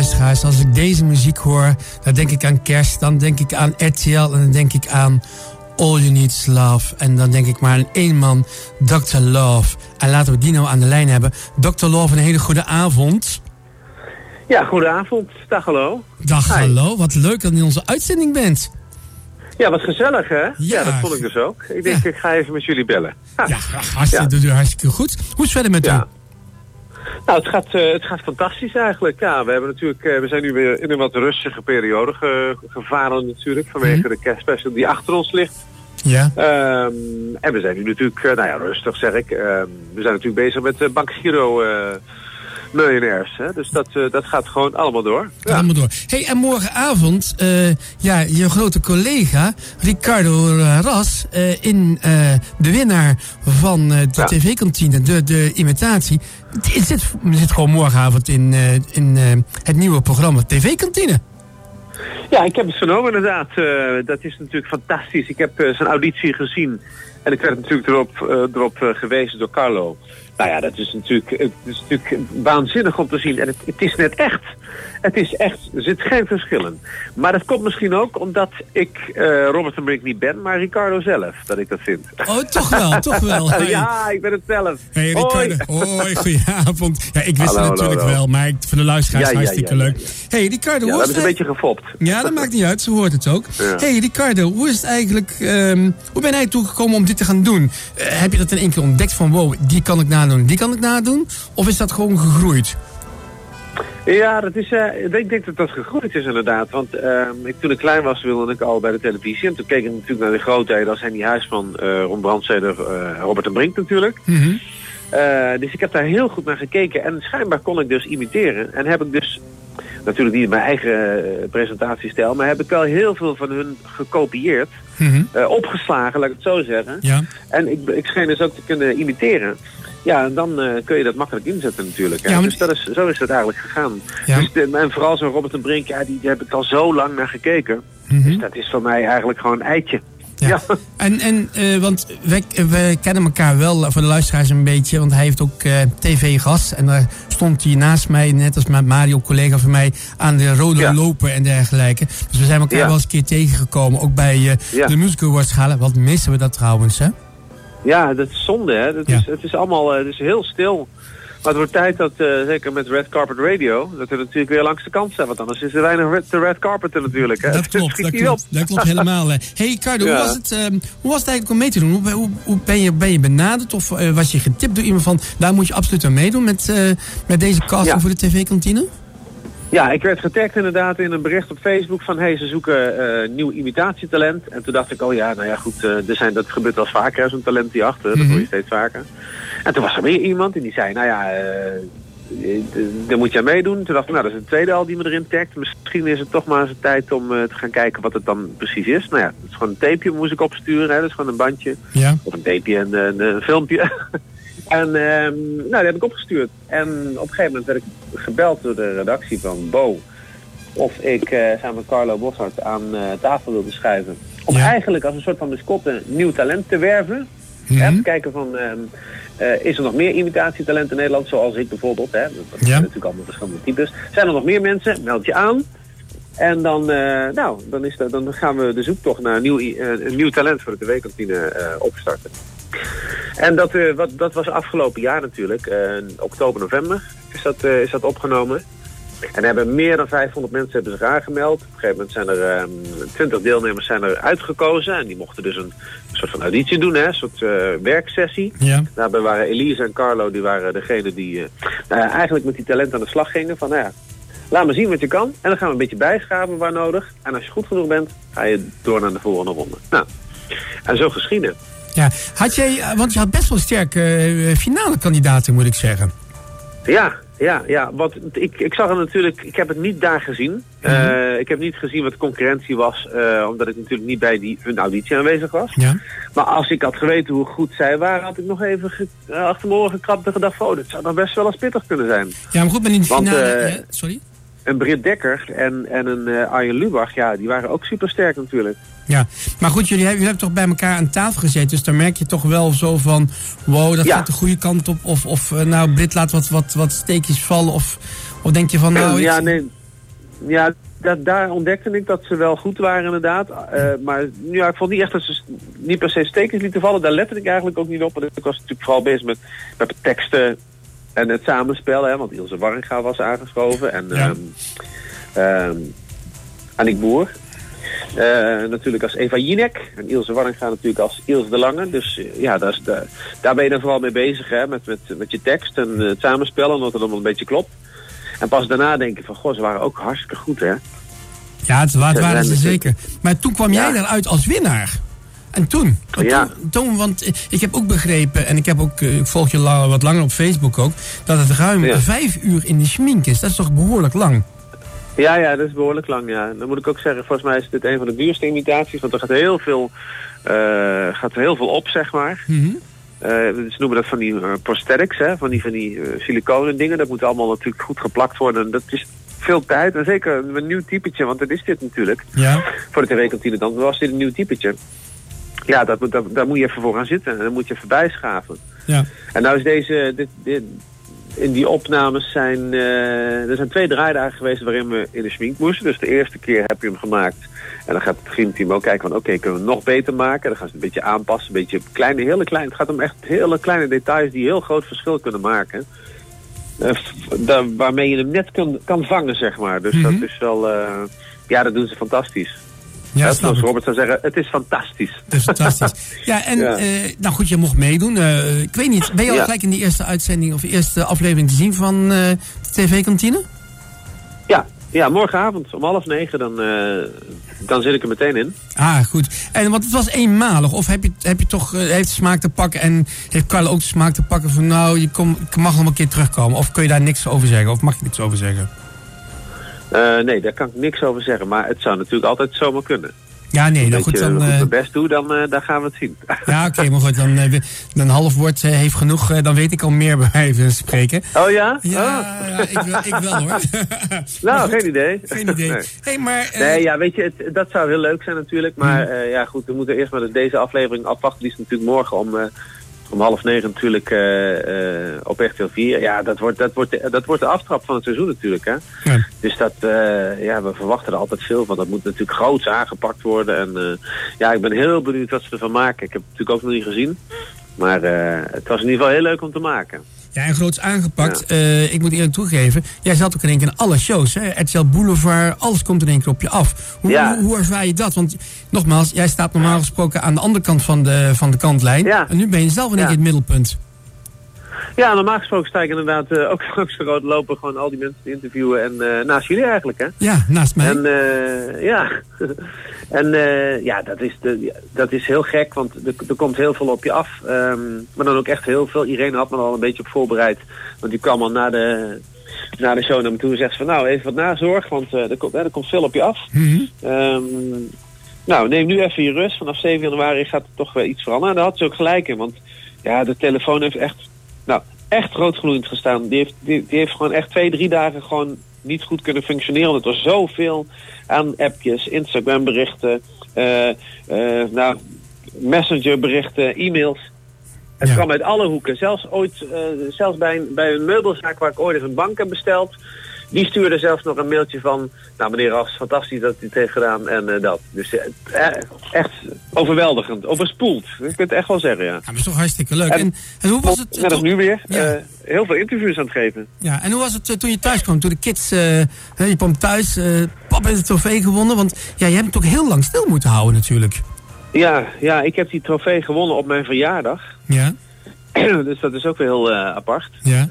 luisteraars, als ik deze muziek hoor, dan denk ik aan kerst, dan denk ik aan RTL en dan denk ik aan All You Need Is Love. En dan denk ik maar aan één man, Dr. Love. En laten we die nou aan de lijn hebben. Dr. Love, een hele goede avond. Ja, goedenavond. Dag, hallo. Dag, Hi. hallo. Wat leuk dat je in onze uitzending bent. Ja, wat gezellig, hè? Ja. dat vond ik dus ook. Ik denk, Ja. ik ga even met jullie bellen. Ha. Ja, hartstikke, hartstikke goed. Hoe is het verder met Ja. u? Nou, het gaat, eh, het gaat fantastisch eigenlijk. Ja, we, hebben natuurlijk, eh, we zijn nu weer in een wat rustige periode ge- gevaren natuurlijk. Vanwege Mhm. de kerstspecial die achter ons ligt. Ja. Ehm, en we zijn nu natuurlijk, eh, nou ja, rustig zeg ik. Ehm, we zijn natuurlijk bezig met uh, Bank Giro miljonairs. Hè? Dus dat, eh, dat gaat gewoon allemaal door. Ga allemaal door. Hey, en morgenavond, eh, ja, je grote collega Ricardo Ras, eh, in de winnaar van de Ja. tv-kantine, de, de imitatie, die zit, zit gewoon morgenavond in, in het nieuwe programma TV-kantine. Ja, ik heb het vernomen inderdaad. Dat is natuurlijk fantastisch. Ik heb zijn auditie gezien. En ik werd natuurlijk erop, eh, erop eh, gewezen door Carlo. Nou ja, dat is natuurlijk, het is natuurlijk waanzinnig om te zien. En het, het is net echt. Het is echt, er zit geen verschil in. Maar dat komt misschien ook omdat ik eh, Robert en Brink niet ben, maar Ricardo zelf, dat ik dat vind. Oh, toch wel, toch wel. Hey. ja, ik ben het zelf. Hey Hoi. Ricardo, hoi, goedenavond. Ja, ik wist Hallo, het natuurlijk hallo, wel, maar ik, voor de luisteraars Ja, hartstikke ja, ja, leuk. ja. Hey Ricardo, hoe dat is is een het? beetje gefopt. Ja, dat maakt niet uit, zo hoort het ook. Hey Ricardo, hoe is het eigenlijk, ehm, hoe ben jij toegekomen om dit te gaan doen? Eh, heb je dat in één keer ontdekt van, wow, die kan ik nadoen, die kan ik nadoen? Of is dat gewoon gegroeid? Ja, dat is, eh, ik denk dat dat gegroeid is inderdaad. Want ehm, ik, toen ik klein was wilde ik al bij de televisie. En toen keek ik natuurlijk naar de grootheden als Henny Huisman, eh Ron Brandsteder, Robert en Brink natuurlijk. Mhm. Dus ik heb daar heel goed naar gekeken. En schijnbaar kon ik dus imiteren. En heb ik dus, natuurlijk niet mijn eigen eh, presentatiestijl, maar heb ik wel heel veel van hun gekopieerd. Mhm. eh, opgeslagen, laat ik het zo zeggen. Ja. En ik, ik schijn dus ook te kunnen imiteren. Ja, en dan eh, kun je dat makkelijk inzetten natuurlijk. Hè? Ja, maar- Dus dat is, zo is het eigenlijk gegaan. Ja. Dus de, en vooral zo'n Robert en Brink, ja, die, die heb ik al zo lang naar gekeken. Mhm. Dus dat is voor mij eigenlijk gewoon een eitje. Ja. Ja. En, en want wij, wij kennen elkaar wel voor de luisteraars een beetje, want hij heeft ook tv-gas. En daar stond hij naast mij, net als met Mario, collega van mij, aan de rode Ja. lopen en dergelijke. Dus we zijn elkaar Ja. wel eens een keer tegengekomen, ook bij eh, Ja. de Musical Awards gala. Wat missen we dat trouwens, hè? Ja, dat is zonde, hè. Dat is, het is allemaal eh, het is heel stil. Maar het wordt tijd dat, eh, zeker met Red Carpet Radio, dat we natuurlijk weer langs de kant zijn. Want anders is er weinig red, te red carpeten natuurlijk. Hè. Dat Het klopt, dat klopt, op. dat klopt helemaal. Hey Ricardo, hoe, was het, ehm, hoe was het eigenlijk om mee te doen? Hoe, hoe, hoe ben, je, ben je benaderd of eh, was je getipt door iemand van... daar moet je absoluut aan meedoen met, eh, met deze casting Ja. voor de tv-kantine? Ja, ik werd getagd inderdaad in een bericht op Facebook van... hey, ze zoeken eh, nieuw imitatietalent. En toen dacht ik, oh ja, nou ja, goed, er zijn, dat gebeurt wel vaker, zo'n talent die achter. Dat Mhm. hoor je steeds vaker. En toen was er weer iemand en die zei, nou ja, eh, eh, daar moet je aan meedoen. Toen dacht ik, nou, dat is een tweede al die me erin tagt. Misschien is het toch maar eens een tijd om eh, te gaan kijken wat het dan precies is. Nou ja, het is gewoon een tapeje, moest ik opsturen. Hè, dat is gewoon een bandje. Ja. Of een tapeje en een, een filmpje. en ehm, nou, die heb ik opgestuurd. En op een gegeven moment werd ik gebeld door de redactie van Bo. Of ik eh, samen met Carlo Boshart aan eh, tafel wilde schuiven. Om Ja. eigenlijk als een soort van mascotte nieuw talent te werven. Hè, te kijken van, ehm, eh, is er nog meer imitatietalent in Nederland? Zoals ik bijvoorbeeld. Hè? Dat Ja. zijn natuurlijk allemaal verschillende types. Zijn er nog meer mensen? Meld je aan. En dan, eh, nou, dan, is dat, dan gaan we de zoektocht naar een nieuw, eh, een nieuw talent voor de tv-kantine opstarten. En dat, wat, dat was afgelopen jaar natuurlijk. oktober, november is dat, is dat opgenomen. En hebben meer dan 500 mensen hebben zich aangemeld. Op een gegeven moment zijn er ehm 20 deelnemers zijn er uitgekozen. En die mochten dus een, soort van auditie doen, hè? een soort eh, werksessie. Ja. Daarbij waren Elise en Carlo, die waren degene die eh, nou ja, eigenlijk met die talent aan de slag gingen. Van nou ja, laat me zien wat je kan. En dan gaan we een beetje bijschaven waar nodig. En als je goed genoeg bent, ga je door naar de volgende ronde. Nou, en zo geschieden. ja. Had jij, eh, want je had best wel sterke finale kandidaten, moet ik zeggen. Ja, ja, ja. Want ik, ik zag het natuurlijk, ik heb het niet daar gezien. Eh, ik heb niet gezien wat de concurrentie was, eh, omdat ik natuurlijk niet bij die, hun auditie aanwezig was. Ja. Maar als ik had geweten hoe goed zij waren, had ik nog even ge- eh, achter mijn oren gekrapt en gedacht, oh, dit zou dan best wel eens pittig kunnen zijn. ja, maar goed, maar in de finale... sorry? Een Britt Dekker en, en een eh, Arjen Lubach, ja, die waren ook super sterk natuurlijk. Ja, maar goed, jullie hebben, jullie hebben toch bij elkaar aan tafel gezeten. Dus dan merk je toch wel zo van... wow, dat Ja. gaat de goede kant op. Of, of eh, nou, Brit laat wat, wat, wat steekjes vallen. Of, of denk je van... nou, ja, nee. ja dat, daar ontdekte ik dat ze wel goed waren inderdaad. Uh, maar ja, ik vond niet echt dat ze niet per se stekens lieten vallen. Daar lette ik eigenlijk ook niet op. Want ik was natuurlijk vooral bezig met, met teksten en het samenspel. Hè, want Ilse Warringa was aangeschoven. En ja. um, Annick Boer. Uh, natuurlijk als Eva Jinek. En Ilse Warringa natuurlijk als Ilse de Lange. Dus uh, ja, daar, is de, daar ben je dan vooral mee bezig. Hè, met, met, met je tekst en het samenspellen. En dat het allemaal een beetje klopt. En pas daarna denk je van, goh, ze waren ook hartstikke goed, hè? Ja, het, het waren ze zeker. Maar toen kwam jij eruit als winnaar. En toen, ja. toen, toen, want ik heb ook begrepen, en ik, heb ook, ik volg je wat langer op Facebook ook, dat het ruim ja. vijf uur in de schmink is. Dat is toch behoorlijk lang? Ja, ja, dat is behoorlijk lang, ja. Dan moet ik ook zeggen, volgens mij is dit een van de duurste imitaties, want er gaat heel veel, uh, gaat er heel veel op, zeg maar. Mm -hmm. Uh, ze noemen dat van die uh, prosthetics, hè? van die, van die uh, siliconen dingen. Dat moet allemaal natuurlijk goed geplakt worden. Dat is veel tijd. En zeker een nieuw typetje, want dat is dit natuurlijk. Ja. Voor de tv-kantine dan was dit een nieuw typetje. Ja, dat, dat, daar moet je even voor gaan zitten. En dan moet je even bijschaven. Ja. En nou is deze... Dit, dit, in die opnames zijn... er zijn twee draaidagen geweest waarin we in de schmink moesten. Dus de eerste keer heb je hem gemaakt... En dan gaat het team ook kijken van oké, okay, kunnen we het nog beter maken? Dan gaan ze een beetje aanpassen, een beetje kleine, hele kleine. Het gaat om echt hele kleine details die heel groot verschil kunnen maken. Uh, daar, waarmee je hem net kan, kan vangen, zeg maar. Dus mm -hmm. dat is wel, uh, ja, dat doen ze fantastisch. Ja, dat zoals Robert zou zeggen, het is fantastisch. Het is fantastisch. ja, en ja. Uh, nou goed, je mocht meedoen. Uh, ik weet niet, ben je al ja. gelijk in de eerste uitzending of eerste aflevering te zien van de TV-kantine? Ja, ja, morgenavond om half negen, dan, uh, dan zit ik er meteen in. Ah, goed. En want het was eenmalig, of heb je, heb je toch, uh, heeft de smaak te pakken en heeft Carlo ook de smaak te pakken van nou, je, kom, mag nog een keer terugkomen? Of kun je daar niks over zeggen, of mag je niks over zeggen? Uh, nee, daar kan ik niks over zeggen, maar het zou natuurlijk altijd zomaar kunnen. Ja, nee, dan goed. Dan, uh, mijn best doe, dan, uh, dan gaan we het zien. Ja, oké, okay, maar goed. Dan, uh, een half woord heeft genoeg. dan weet ik al meer bij wijze spreken. Oh ja? Ja, oh. ja ik, wel, ik wel hoor. nou, geen idee. Geen idee. Nee, hey, maar, nee ja, weet je, het, dat zou heel leuk zijn natuurlijk. Maar hmm. ja, goed, we moeten eerst maar dus deze aflevering afwachten. Die is natuurlijk morgen om om half negen natuurlijk uh, uh, op RTL 4. Ja, dat wordt, dat, wordt, dat wordt de aftrap van het seizoen natuurlijk. Hè? Ja. Dus dat, uh, ja, we verwachten er altijd veel van. Dat moet natuurlijk groots aangepakt worden. En ja, ik ben heel benieuwd wat ze ervan maken. Ik heb het natuurlijk ook nog niet gezien. Maar het was in ieder geval heel leuk om te maken. Ja, en groots aangepakt. Ja. Uh, ik moet eerlijk toegeven, jij zat ook in één keer in alle shows. Hè? RTL Boulevard, alles komt in één keer op je af. Hoe, ja. hoe, hoe ervaar je dat? Want nogmaals, jij staat normaal gesproken aan de andere kant van de, van de kantlijn. Ja. En nu ben je zelf in één keer het middelpunt. Ja, normaal gesproken sta ik inderdaad uh, ook langs de lopen gewoon al die mensen te interviewen. En uh, naast jullie eigenlijk, hè? Ja, naast mij. En ja, en ja, dat is, de, dat is heel gek, want er, er komt heel veel op je af. Um, maar dan ook echt heel veel. Irene had me al een beetje op voorbereid. Want die kwam al na de, na de show naar me toe en zegt van nou, even wat nazorg, want er, komt, er komt veel op je af. Mm -hmm. um, nou, neem nu even je rust. Vanaf 7 januari gaat er toch weer iets veranderen. En daar had ze ook gelijk in, want ja, de telefoon heeft echt nou, echt roodgloeiend gestaan. Die heeft, die, die, heeft gewoon echt twee, drie dagen gewoon niet goed kunnen functioneren. Het was zoveel aan appjes, Instagram berichten, uh, uh, nou, messenger berichten, e-mails. Het ja. kwam uit alle hoeken. Zelfs ooit, uh, zelfs bij een, bij een meubelzaak waar ik ooit eens een bank heb besteld. Die stuurde zelfs nog een mailtje van... Nou, meneer Ras, fantastisch dat u het heeft gedaan en uh, dat. Dus uh, echt overweldigend. Overspoeld. Ik kan het echt wel zeggen, ja. Ja, maar is toch hartstikke leuk. En, en, en hoe was het... Net als nu weer. Ja. Uh, heel veel interviews aan het geven. Ja, en hoe was het toen je thuis kwam? Toen de kids... je kwam thuis, papa heeft het trofee gewonnen. Want ja, je hebt het ook heel lang stil moeten houden natuurlijk. Ja, ja, ik heb die trofee gewonnen op mijn verjaardag. Ja. dus dat is ook weer heel apart. Ja.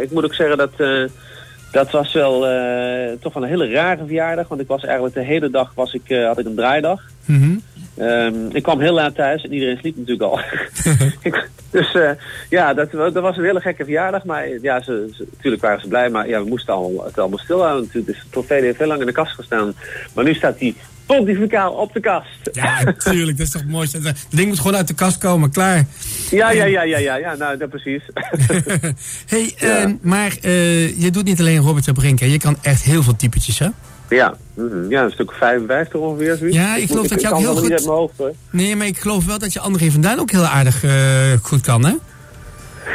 ik moet ook zeggen dat... Dat was wel uh, toch wel een hele rare verjaardag. Want ik was eigenlijk de hele dag was ik, uh, had ik een draaidag. Mm -hmm. um, ik kwam heel laat thuis en iedereen sliep natuurlijk al. dus uh, ja, dat, dat was een hele gekke verjaardag. Maar ja, ze, ze, natuurlijk waren ze blij. Maar ja, we moesten al, het allemaal stilhouden natuurlijk. Dus de trofee heeft heel lang in de kast gestaan. Maar nu staat die pontificaal op de kast. Ja, natuurlijk. dat is toch mooi. Het ding moet gewoon uit de kast komen. Klaar. Ja, ja, ja, ja, ja. ja nou, dat precies. hey, ja. uh, maar uh, je doet niet alleen Robert de Brink. Hè? Je kan echt heel veel typetjes, hè? Ja, mm -hmm. ja, een stuk 55 ongeveer. Zoiets. Ja, ik geloof ik, dat je ook heel goed... Niet hoofd, hoor. nee, maar ik geloof wel dat je André van Duin ook heel aardig uh, goed kan, hè?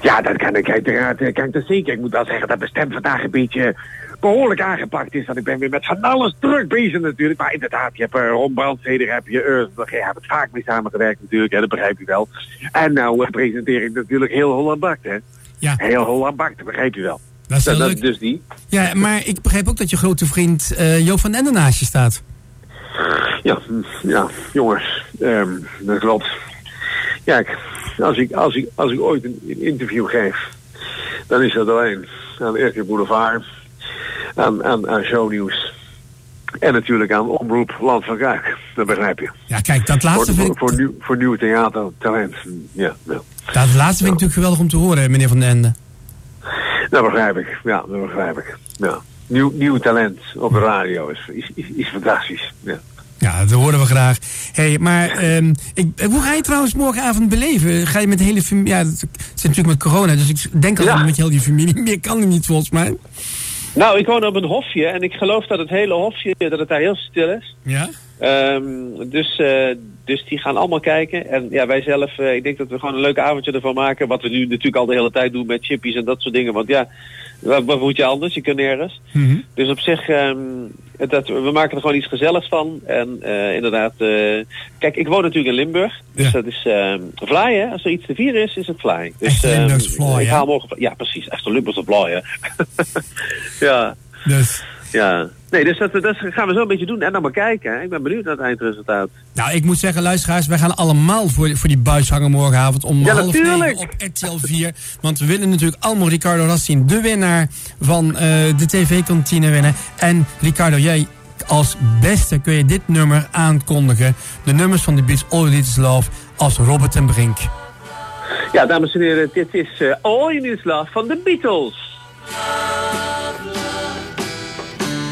Ja, dat kan ik uiteraard. Kan ik dat zeker. Ik moet wel zeggen dat mijn stem vandaag een beetje behoorlijk aangepakt is. Want ik ben weer met van alles druk bezig natuurlijk. Maar inderdaad, je hebt uh, Ron Brandsteder, heb je Earth, je hebt vaak mee samengewerkt natuurlijk, hè, dat begrijp je wel. En nou uh, presenteer ik natuurlijk heel Holland Bakt, hè. Ja. Heel Holland Bakt, dat begrijp je wel. Dat is dat, dus die. Ja, maar ik begrijp ook dat je grote vriend uh, Joop van Ende naast je staat. Ja, ja jongens, um, dat klopt. Kijk, als ik, als ik, als ik ooit een, een interview geef, dan is dat alleen aan RTL Boulevard, aan, aan, aan shownieuws. En natuurlijk aan Omroep Land van Kuik. Dat begrijp je. Ja, kijk, dat laatste voor, vind ik... Voor, voor, nieuw, voor nieuw theatertalent. Ja, ja. Dat laatste vind ik natuurlijk geweldig om te horen, meneer Van den Ende. Dat begrijp ik. Ja, dat begrijp ik. Ja. Nieuw, nieuw talent op de radio is, is, is, is fantastisch. Ja. Ja, dat horen we graag. Hey, maar um, ik, hoe ga je trouwens morgenavond beleven? Ga je met de hele familie... Ja, het is natuurlijk met corona, dus ik denk al ja. met je hele familie. Meer kan er niet volgens mij. Nou, ik woon op een hofje en ik geloof dat het hele hofje, dat het daar heel stil is. Ja? Um, dus, uh, dus die gaan allemaal kijken. En ja, wij zelf, uh, ik denk dat we gewoon een leuk avondje ervan maken. Wat we nu natuurlijk al de hele tijd doen met chippies en dat soort dingen. Want ja, wat, wat moet je anders? Je kunt nergens. Mm -hmm. Dus op zich, um, dat, we maken er gewoon iets gezelligs van. En uh, inderdaad, kijk, ik woon natuurlijk in Limburg. Dus Ja. dat is fly, hè. Als er iets te vieren is, is het fly. Dus, Echte Limburgse fly, ik ja. haal morgen, ja, precies. Echt een Limburgse fly, hè. ja. Dus, Ja, nee, dus dat, dat gaan we zo een beetje doen. En dan maar kijken. Hè. Ik ben benieuwd naar het eindresultaat. nou, ik moet zeggen, luisteraars, wij gaan allemaal voor, voor die buis hangen morgenavond om Ja, half negen op RTL 4. Want we willen natuurlijk allemaal Ricardo Rassin, de winnaar van uh, de TV-kantine winnen. En Ricardo, jij als beste kun je dit nummer aankondigen. De nummers van de Beats All You Need Is Love als Robert en Brink. Ja, dames en heren, dit is uh, All You Need Is Love van de Beatles.